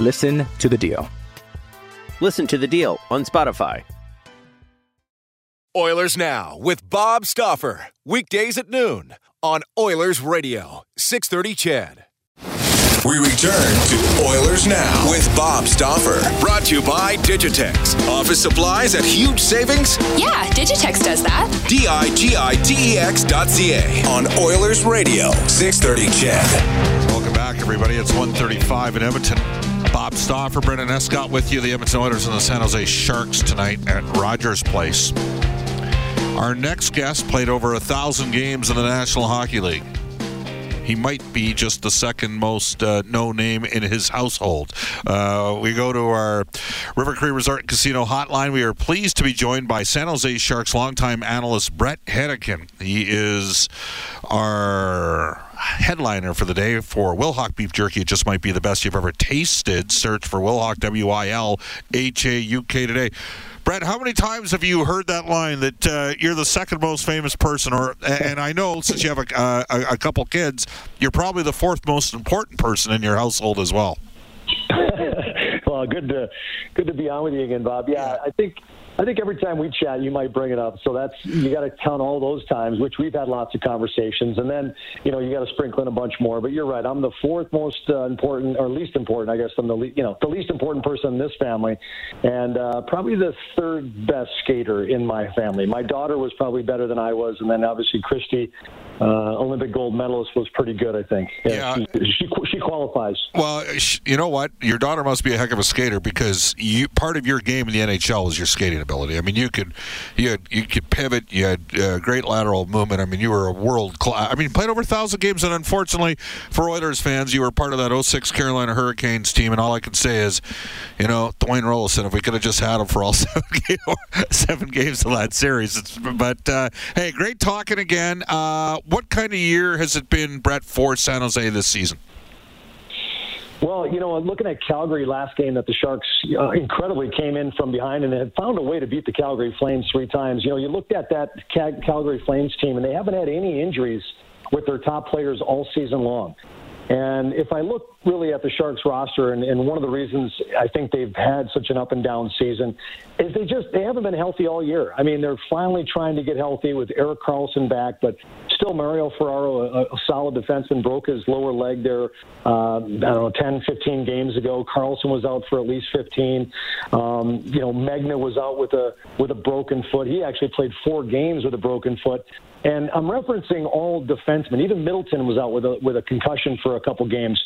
Listen to The Deal. Listen to The Deal on Spotify. Oilers Now with Bob Stauffer. Weekdays at noon on Oilers Radio, 630 CHED. We return to Oilers Now with Bob Stauffer. Brought to you by Digitex. Office supplies at huge savings. Yeah, Digitex does that. D-I-G-I-T-E-X dot C-A on Oilers Radio, 630 CHED. Welcome back, everybody. It's 135 in Edmonton. Bob Stauffer, Brendan Escott with you. The Edmonton Oilers and the San Jose Sharks tonight at Rogers Place. Our next guest played over a thousand games in the National Hockey League. He might be just the second most uh, no name in his household. Uh, we go to our River Cree Resort and Casino hotline. We are pleased to be joined by San Jose Sharks longtime analyst Brett Hedican. He is our headliner for the day for Wilhauk Beef Jerky. It just might be the best you've ever tasted. Search for Wilhauk, W I L H A U K today. Brett, how many times have you heard that line that uh, you're the second most famous person? Or and I know since you have a, uh, a, a couple kids, you're probably the fourth most important person in your household as well. well, good to good to be on with you again, Bob. Yeah, I think I think every time we chat, you might bring it up. So that's you got to count all those times, which we've had lots of conversations, and then you know you got to sprinkle in a bunch more. But you're right. I'm the fourth most uh, important, or least important, I guess. I'm the le- you know the least important person in this family, and uh, probably the third best skater in my family. My daughter was probably better than I was, and then obviously Kristi, uh, Olympic gold medalist, was pretty good. I think. Yeah. She, she she qualifies. Well, you know what? Your daughter must be a heck of a skater because you part of your game in the NHL is your skating ability. I mean, you could you had, you could pivot. You had uh, great lateral movement. I mean, you were a world class. I mean, played over a thousand games, and unfortunately for Oilers fans, you were part of that 06 Carolina Hurricanes team. And all I can say is, you know, Dwayne Roloson. If we could have just had him for all seven, game, seven games of that series, it's, but uh, hey, great talking again. Uh, what kind of year has it been, Brett, for San Jose this season? Well, you know, looking at Calgary last game, that the Sharks uh, incredibly came in from behind and had found a way to beat the Calgary Flames three times. You know, you looked at that Cal- Calgary Flames team, and they haven't had any injuries with their top players all season long. And if I look really at the Sharks roster, and, and one of the reasons I think they've had such an up and down season is they just they haven't been healthy all year. I mean, they're finally trying to get healthy with Erik Karlsson back, but still Mario Ferraro, a, a solid defenseman, broke his lower leg there. Uh, I don't know, 10, 15 games ago. Karlsson was out for at least 15. Um, you know, Magna was out with a with a broken foot. He actually played four games with a broken foot. And I'm referencing all defensemen. Even Middleton was out with a with a concussion for a couple games.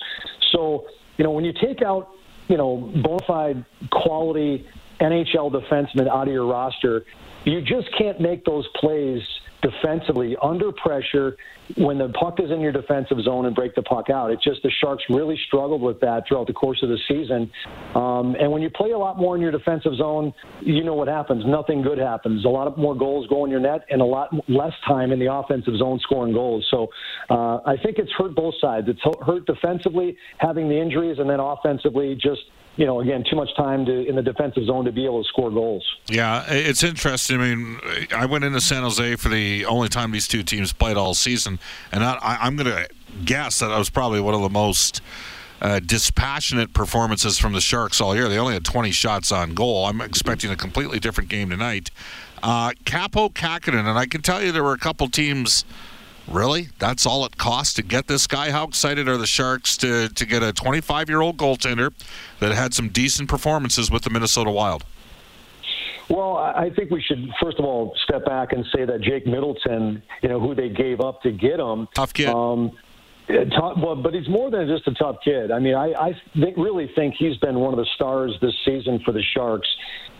So you know when you take out you know bona fide quality NHL defensemen out of your roster, you just can't make those plays defensively under pressure when the puck is in your defensive zone and break the puck out. It's just the Sharks really struggled with that throughout the course of the season. Um, and when you play a lot more in your defensive zone, you know what happens. Nothing good happens. A lot of more goals go in your net and a lot less time in the offensive zone scoring goals. So uh, I think it's hurt both sides. It's hurt defensively having the injuries, and then offensively just you know, again, too much time to in the defensive zone to be able to score goals. Yeah, it's interesting. I mean, I went into San Jose for the only time these two teams played all season, and I, I'm going to guess that I was probably one of the most uh, dispassionate performances from the Sharks all year. They only had 20 shots on goal. I'm expecting a completely different game tonight. Uh, Kaapo Kahkonen, and I can tell you there were a couple teams Really? That's all it costs to get this guy? How excited are the Sharks to, to get a 25 year old goaltender that had some decent performances with the Minnesota Wild? Well, I think we should first of all step back and say that Jake Middleton, you know, who they gave up to get him, tough kid. Um, Tough, well, but he's more than just a tough kid. I mean, I, I think, really think he's been one of the stars this season for the Sharks.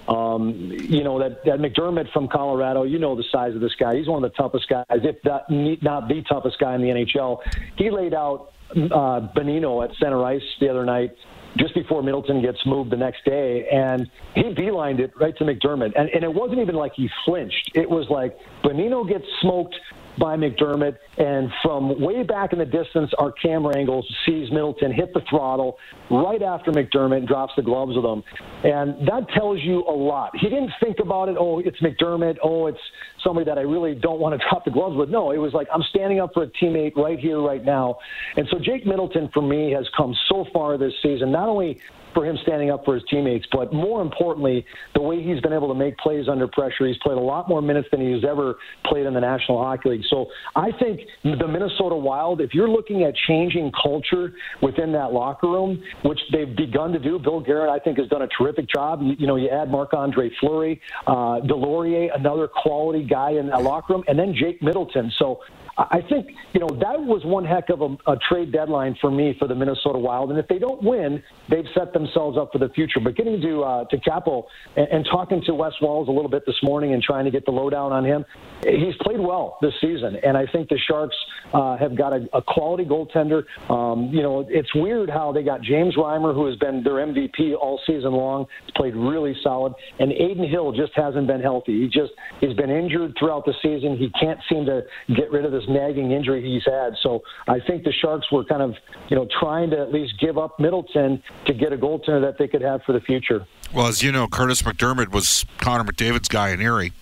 Um, you know that that MacDermid from Colorado. You know the size of this guy. He's one of the toughest guys, if not, not the toughest guy in the NHL. He laid out uh, Bonino at center ice the other night just before Middleton gets moved the next day, and he beelined it right to MacDermid. And, and it wasn't even like he flinched. It was like Bonino gets smoked by MacDermid. and from way back in the distance, our camera angles sees Middleton hit the throttle right after MacDermid drops the gloves with him, and that tells you a lot. He didn't think about it. Oh, it's MacDermid, Oh, it's somebody that I really don't want to drop the gloves with. No, it was like I'm standing up for a teammate right here, right now. And so Jake Middleton, for me, has come so far this season. Not only for him standing up for his teammates, but more importantly, the way he's been able to make plays under pressure. He's played a lot more minutes than he's ever played in the National Hockey League. So I think the Minnesota Wild, if you're looking at changing culture within that locker room, which they've begun to do, Bill Guerin, I think, has done a terrific job. You, you know, you add Marc Andre Fleury, uh, Deslauriers, another quality guy in that locker room, and then Jake Middleton. So I think you know that was one heck of a, a, trade deadline for me for the Minnesota Wild, and if they don't win, they've set themselves up for the future. But getting to uh, to Kaapo and, and talking to Wes Walz a little bit this morning and trying to get the lowdown on him, he's played well this season, and I think the Sharks uh, have got a, a quality goaltender. Um, you know, it's weird how they got James Reimer, who has been their MVP all season long, he's played really solid, and Adin Hill just hasn't been healthy. He just he's been injured throughout the season. He can't seem to get rid of this nagging injury he's had. So I think the Sharks were kind of, you know, trying to at least give up Middleton to get a goaltender that they could have for the future. Well, as you know, Kurtis MacDermid was Connor McDavid's guy in Erie,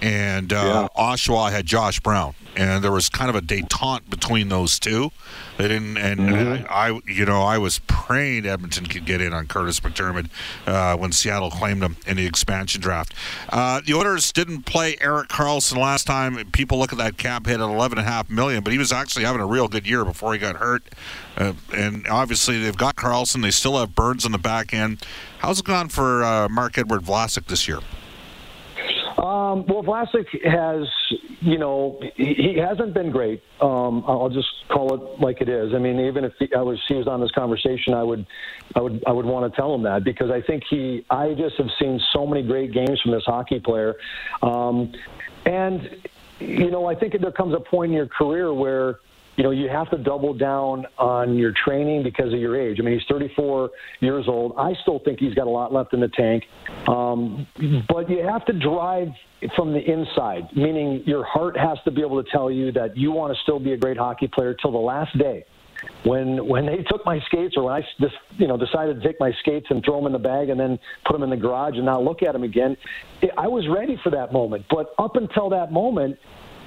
and uh, yeah. Oshawa had Josh Brown and there was kind of a detente between those two. They didn't, and mm-hmm. I, I, you know, I was praying Edmonton could get in on Kurtis MacDermid uh, when Seattle claimed him in the expansion draft. Uh, the Oilers didn't play Erik Karlsson last time. People look at that cap hit at eleven and a half million, but he was actually having a real good year before he got hurt. Uh, and obviously, they've got Karlsson. They still have Burns on the back end. How's it gone for uh, Marc-Edouard Vlasic this year? Um, well, Vlasic has, you know, he, he hasn't been great. Um, I'll just call it like it is. I mean, even if he, I was he was on this conversation, I would, I would, I would want to tell him that because I think he, I just have seen so many great games from this hockey player, um, and you know, I think there comes a point in your career where you know, you have to double down on your training because of your age. I mean, he's 34 years old. I still think he's got a lot left in the tank. Um, but you have to drive from the inside, meaning your heart has to be able to tell you that you want to still be a great hockey player till the last day. When when they took my skates, or when I just you know decided to take my skates and throw them in the bag and then put them in the garage and not look at them again, I was ready for that moment. But up until that moment,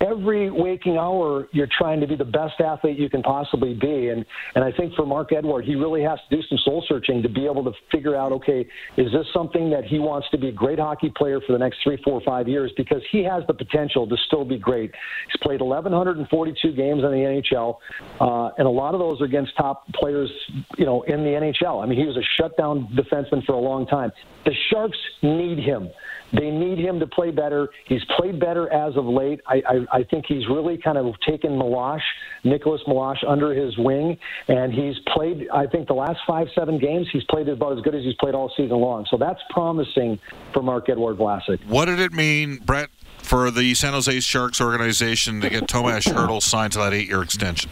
every waking hour you're trying to be the best athlete you can possibly be. And and I think for Marc-Edouard, he really has to do some soul searching to be able to figure out okay is this something that he wants to be a great hockey player for the next three four five years? Because he has the potential to still be great. He's played 1142 games in the NHL uh, and a lot of those are against top players you know in the NHL I mean he was a shutdown defenseman for a long time. The Sharks need him they need him to play better. He's played better as of late. I, I, I think he's really kind of taken Meloche, Nicolas Meloche, under his wing, and he's played. I think the last five, seven games, he's played about as good as he's played all season long. So that's promising for Marc-Edouard Vlasic. What did it mean, Brett, for the San Jose Sharks organization to get Tomas Hertl signed to that eight-year extension?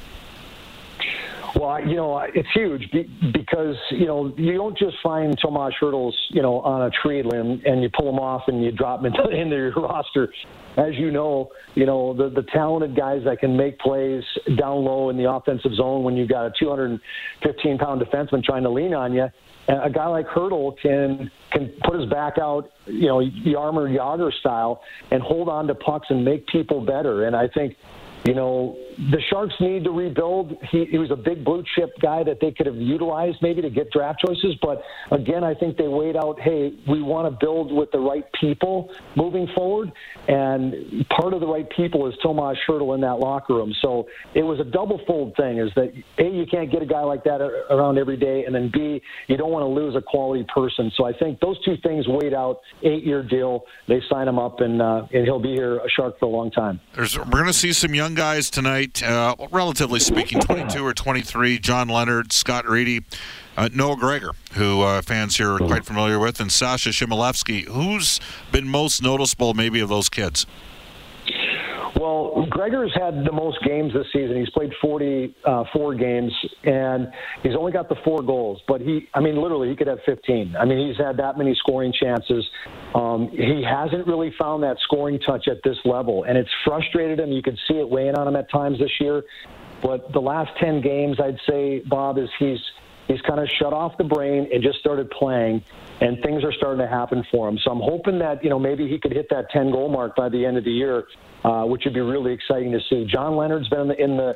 Well, you know, it's huge because, you know, you don't just find Tomas Hertl's, you know, on a tree limb and you pull them off and you drop them into, into your roster. As you know, you know, the, the talented guys that can make plays down low in the offensive zone when you've got a 215 pound defenseman trying to lean on you. A guy like Hertl can can put his back out, you know, Jaromir Jagr style, and hold on to pucks and make people better. And I think you know, the Sharks need to rebuild. He, he was a big blue chip guy that they could have utilized maybe to get draft choices. But again, I think they weighed out, hey, we want to build with the right people moving forward. And part of the right people is Tomas Hertl in that locker room. So it was a double fold thing is that, A, you can't get a guy like that around every day. And then B, you don't want to lose a quality person. So I think those two things weighed out. Eight year deal. They sign him up, and, uh, and he'll be here a Shark for a long time. There's, we're going to see some young guys tonight, uh, relatively speaking, 22 or 23. John Leonard, Scott Reedy. Uh, Noah Gregor, who uh, fans here are quite familiar with, and Sasha Chmelevski. Who's been most noticeable, maybe, of those kids? Well, Gregor's had the most games this season. He's played 44 uh, games, and he's only got the four goals. But he, I mean, literally, he could have 15. I mean, he's had that many scoring chances. Um, he hasn't really found that scoring touch at this level, and it's frustrated him. You can see it weighing on him at times this year. But the last 10 games, I'd say, Bob, is he's he's kind of shut off the brain and just started playing, and things are starting to happen for him. So I'm hoping that you know maybe he could hit that 10 goal mark by the end of the year, uh, which would be really exciting to see. John Leonard's been in the, in the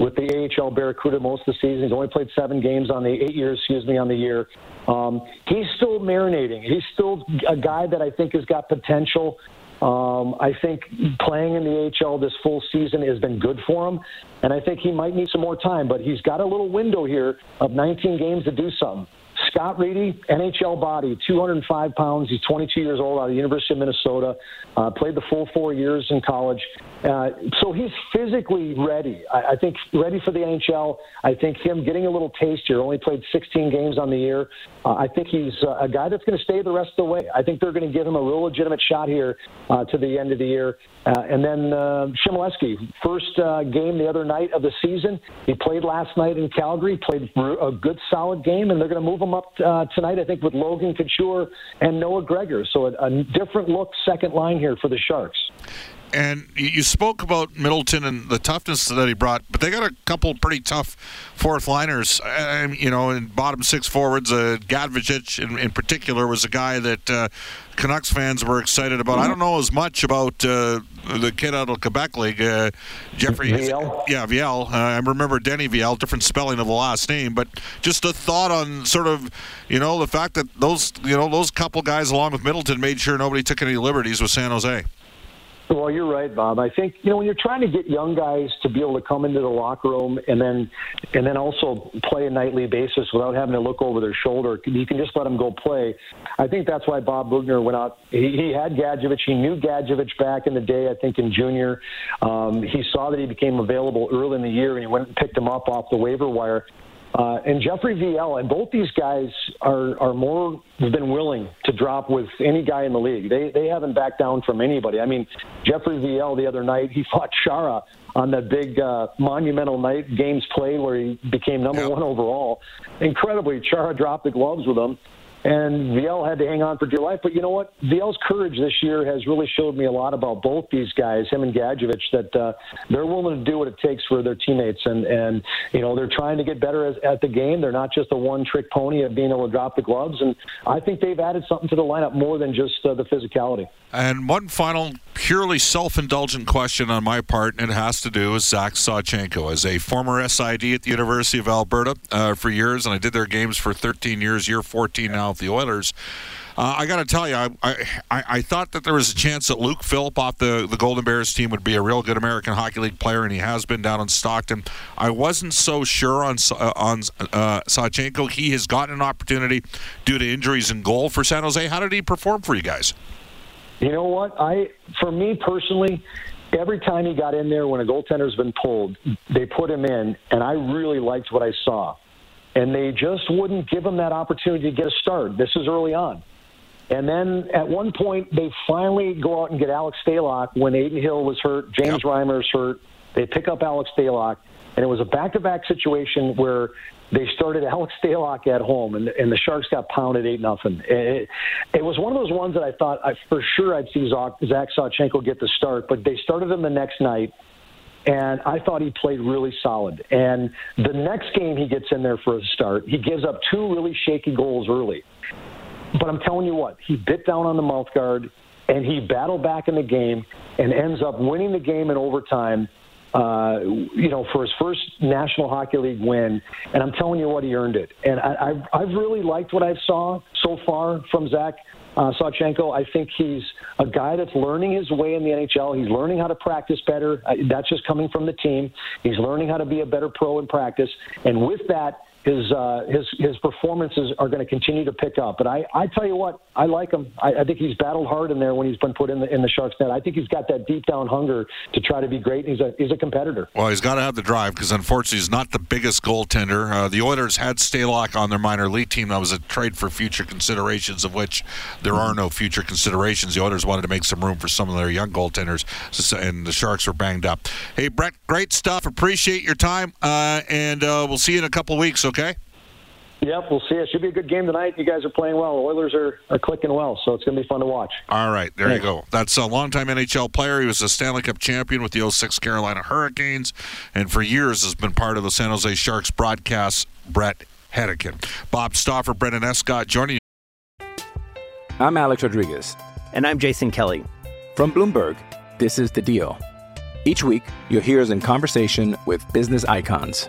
with the AHL Barracuda most of the season. He's only played seven games on the eight years, excuse me, on the year. Um, he's still marinating. He's still a guy that I think has got potential. Um, I think playing in the AHL this full season has been good for him, and I think he might need some more time. But he's got a little window here of 19 games to do something. Scott Reedy, NHL body, 205 pounds. He's 22 years old out of the University of Minnesota. Uh, played the full four years in college. Uh, so he's physically ready. I, I think ready for the NHL. I think him getting a little taste here. Only played 16 games on the year. Uh, I think he's uh, a guy that's going to stay the rest of the way. I think they're going to give him a real legitimate shot here uh, to the end of the year. Uh, and then uh, Chmelevski, first game the other night of the season. He played last night in Calgary, played a good solid game, and they're going to move him up uh, tonight, I think, with Logan Couture and Noah Gregor. So a, a different look second line here for the Sharks. And you spoke about Middleton and the toughness that he brought, but they got a couple pretty tough fourth liners. And, you know, in bottom six forwards, uh, Gadjovich in, in particular was a guy that uh, Canucks fans were excited about. I don't know as much about uh, the kid out of Quebec League, uh, Jeffrey. Viel. Yeah, Viel. Uh, I remember Denny Viel, different spelling of the last name, but just a thought on sort of, you know, the fact that those, you know, those couple guys along with Middleton made sure nobody took any liberties with San Jose. Well, you're right, Bob. I think you know when you're trying to get young guys to be able to come into the locker room and then and then also play a nightly basis without having to look over their shoulder. You can just let them go play. I think that's why Bob Boughner went out. He, he had Gadjovich. He knew Gadjovich back in the day. I think in junior, um, he saw that he became available early in the year, and he went and picked him up off the waiver wire. Uh, and Jeffrey Viel, and both these guys are are more than willing to drop with any guy in the league. They they haven't backed down from anybody. I mean, Jeffrey Viel the other night he fought Chara on that big uh, monumental night games played where he became number one overall. Incredibly, Chara dropped the gloves with him and Viel had to hang on for dear life. But you know what? Viel's courage this year has really showed me a lot about both these guys, him and Gadjovich, that uh, they're willing to do what it takes for their teammates, and and you know they're trying to get better as, at the game. They're not just a one-trick pony of being able to drop the gloves, and I think they've added something to the lineup more than just uh, the physicality. And one final purely self-indulgent question on my part, and it has to do with Zach Sawchenko. As a former SID at the University of Alberta uh, for years, and I did their games for 13 years, year 14 now the Oilers. Uh, I got to tell you, I, I, I thought that there was a chance that Luke Philp off the, the Golden Bears team would be a real good American Hockey League player, and he has been down in Stockton. I wasn't so sure on uh, on uh, Sawchenko. He has gotten an opportunity due to injuries in goal for San Jose. How did he perform for you guys? You know what? I, for me personally, every time he got in there when a goaltender's been pulled, they put him in, and I really liked what I saw. And they just wouldn't give him that opportunity to get a start. This is early on. And then at one point, they finally go out and get Alex Stalock when Adin Hill was hurt, James yep. Reimer's hurt. They pick up Alex Stalock, and it was a back-to-back situation where they started Alex Stalock at home, and, and the Sharks got pounded eight nothing. It, it was one of those ones that I thought I, for sure I'd see Zach, Zach Sawchenko get the start, but they started him the next night, and I thought he played really solid. And the next game he gets in there for a start, he gives up two really shaky goals early. But I'm telling you what, he bit down on the mouth guard, and he battled back in the game and ends up winning the game in overtime uh, you know, for his first National Hockey League win, and I'm telling you what, he earned it. And I, I've, I've really liked what I've saw so far from Zach uh. I think he's a guy that's learning his way in the NHL. He's learning how to practice better. Uh, that's just coming from the team. He's learning how to be a better pro in practice, and with that his uh, his his performances are going to continue to pick up. But I, I tell you what, I like him. I, I think he's battled hard in there when he's been put in the in the Sharks net. I think he's got that deep down hunger to try to be great. He's a he's a competitor. Well, he's got to have the drive because unfortunately he's not the biggest goaltender. Uh, the Oilers had Stalock on their minor league team. That was a trade for future considerations, of which there are no future considerations. The Oilers wanted to make some room for some of their young goaltenders, and the Sharks were banged up. Hey, Brett, great stuff. Appreciate your time, uh, and uh, we'll see you in a couple weeks. Okay. Yep, we'll see. It should be a good game tonight. You guys are playing well. The Oilers are, are clicking well, so it's going to be fun to watch. All right, there Thanks. you go. That's a longtime NHL player. He was a Stanley Cup champion with the 06 Carolina Hurricanes, and for years has been part of the San Jose Sharks broadcast. Brett Hedican, Bob Stauffer, Brendan Escott joining you. I'm Alex Rodriguez, and I'm Jason Kelly from Bloomberg. This is the Deal. Each week, you'll hear us in conversation with business icons.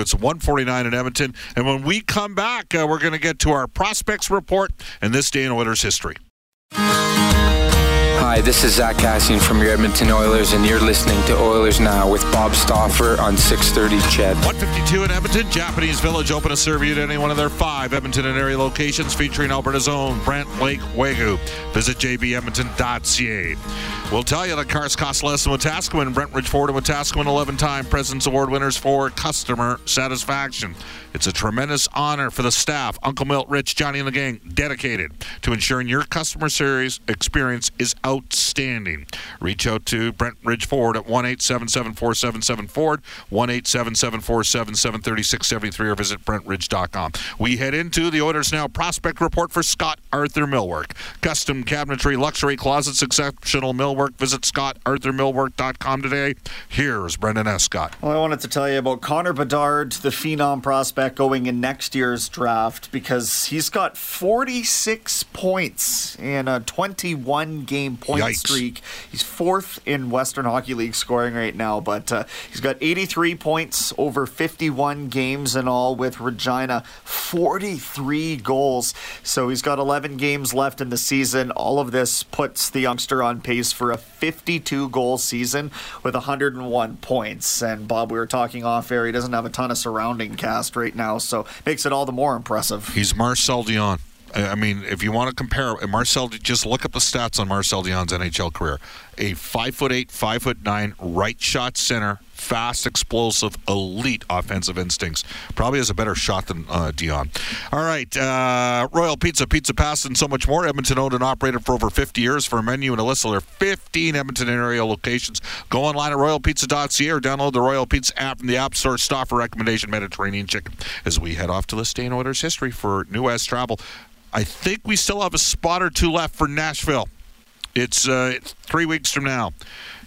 It's 149 in Edmonton. And when we come back, uh, we're going to get to our prospects report and this day in Oilers history. Hi, this is Zach Kassian from your Edmonton Oilers, and you're listening to Oilers Now with Bob Stauffer on 630 CHED. 152 in Edmonton. Japanese Village open to serve you at any one of their five Edmonton and area locations featuring Alberta's own Brant Lake Wagyu. Visit jbedmonton.ca. We'll tell you that cars cost less than Wetaskiwin. Brentridge Ford and Wetaskiwin 11-time President's Award winners for customer satisfaction. It's a tremendous honor for the staff, Uncle Milt, Rich, Johnny, and the gang, dedicated to ensuring your customer service experience is outstanding. Reach out to Brent Ridge Ford at 1 877 Ford, 1 877 3673 or visit BrentRidge.com. We head into the Oilers Now prospect report for Scott Arthur Millwork. Custom cabinetry, luxury closets, exceptional millwork. Visit ScottArthurMillwork.com today. Here's Brendan Escott. Well, I wanted to tell you about Connor Bedard, the phenom prospect prospect going in next year's draft because he's got 46 points in a 21 game point Yikes. streak. He's fourth in Western Hockey League scoring right now, but uh, he's got 83 points over 51 games in all with Regina, 43 goals. So he's got 11 games left in the season. All of this puts the youngster on pace for a 52 goal season with 101 points. And Bob, we were talking off air, he doesn't have a ton of surrounding cast right now, so makes it all the more impressive. He's Marcel Dionne. I mean, if you want to compare Marcel, just look up the stats on Marcel Dionne's NHL career. A five foot eight, five foot nine, right shot center fast, explosive, elite offensive instincts. Probably has a better shot than uh, Dionne. All right, uh, Royal Pizza, Pizza Pasta, and so much more. Edmonton owned and operated for over 50 years. For a menu and a list of their 15 Edmonton area locations, go online at royalpizza.ca or download the Royal Pizza app from the App Store. Stop for recommendation Mediterranean chicken. As we head off to the Stay in Oilers history for New West Travel, I think we still have a spot or two left for Nashville. It's uh, three weeks from now.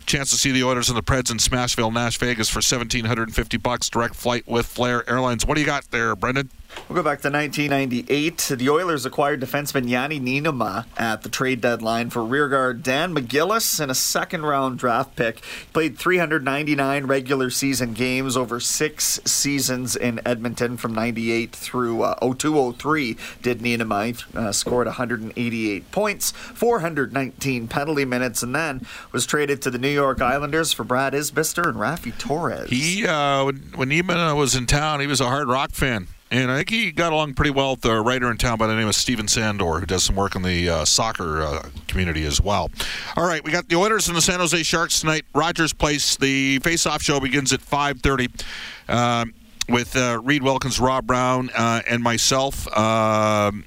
Chance to see the Oilers and the Preds in Smashville, Nash Vegas for 1750 bucks. Direct flight with Flair Airlines. What do you got there, Brendan? We'll go back to 1998. The Oilers acquired defenseman Janne Niinimaa at the trade deadline for rearguard Dan McGillis and a second round draft pick. He played 399 regular season games over six seasons in Edmonton from 98 through uh, 0203. Did Niinimaa uh, scored 188 points, 419 penalty minutes, and then was traded to the New York Islanders for Brad Isbister and Raffi Torres. He, uh, when Niinimaa was in town, he was a hard rock fan and I think he got along pretty well with a writer in town by the name of Steven Sandor, who does some work in the uh, soccer uh, community as well. All right, we got the Oilers and the San Jose Sharks tonight. Rogers Place. The face-off show begins at 5:30. Um, with uh, Reed Wilkins, Rob Brown, uh, and myself. Um,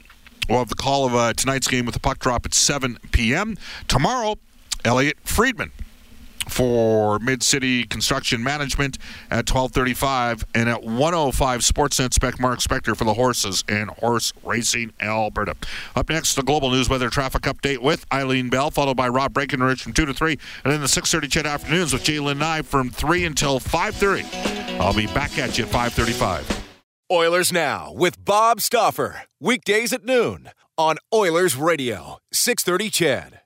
we'll have the call of uh, tonight's game with the puck drop at 7 p.m. Tomorrow, Elliot Friedman for Mid City Construction Management at 12:35 and at 105 Sportsnet Spec Mark Spector for the horses and horse racing Alberta. Up next, the global news weather traffic update with Eileen Bell, followed by Rob Breckenridge from 2 to 3, and then the 6:30 CHED afternoons with Jalen Nye from 3 until 5:30. I'll be back at you at 5:35. Oilers Now with Bob Stauffer. Weekdays at noon on Oilers Radio, 630 CHED.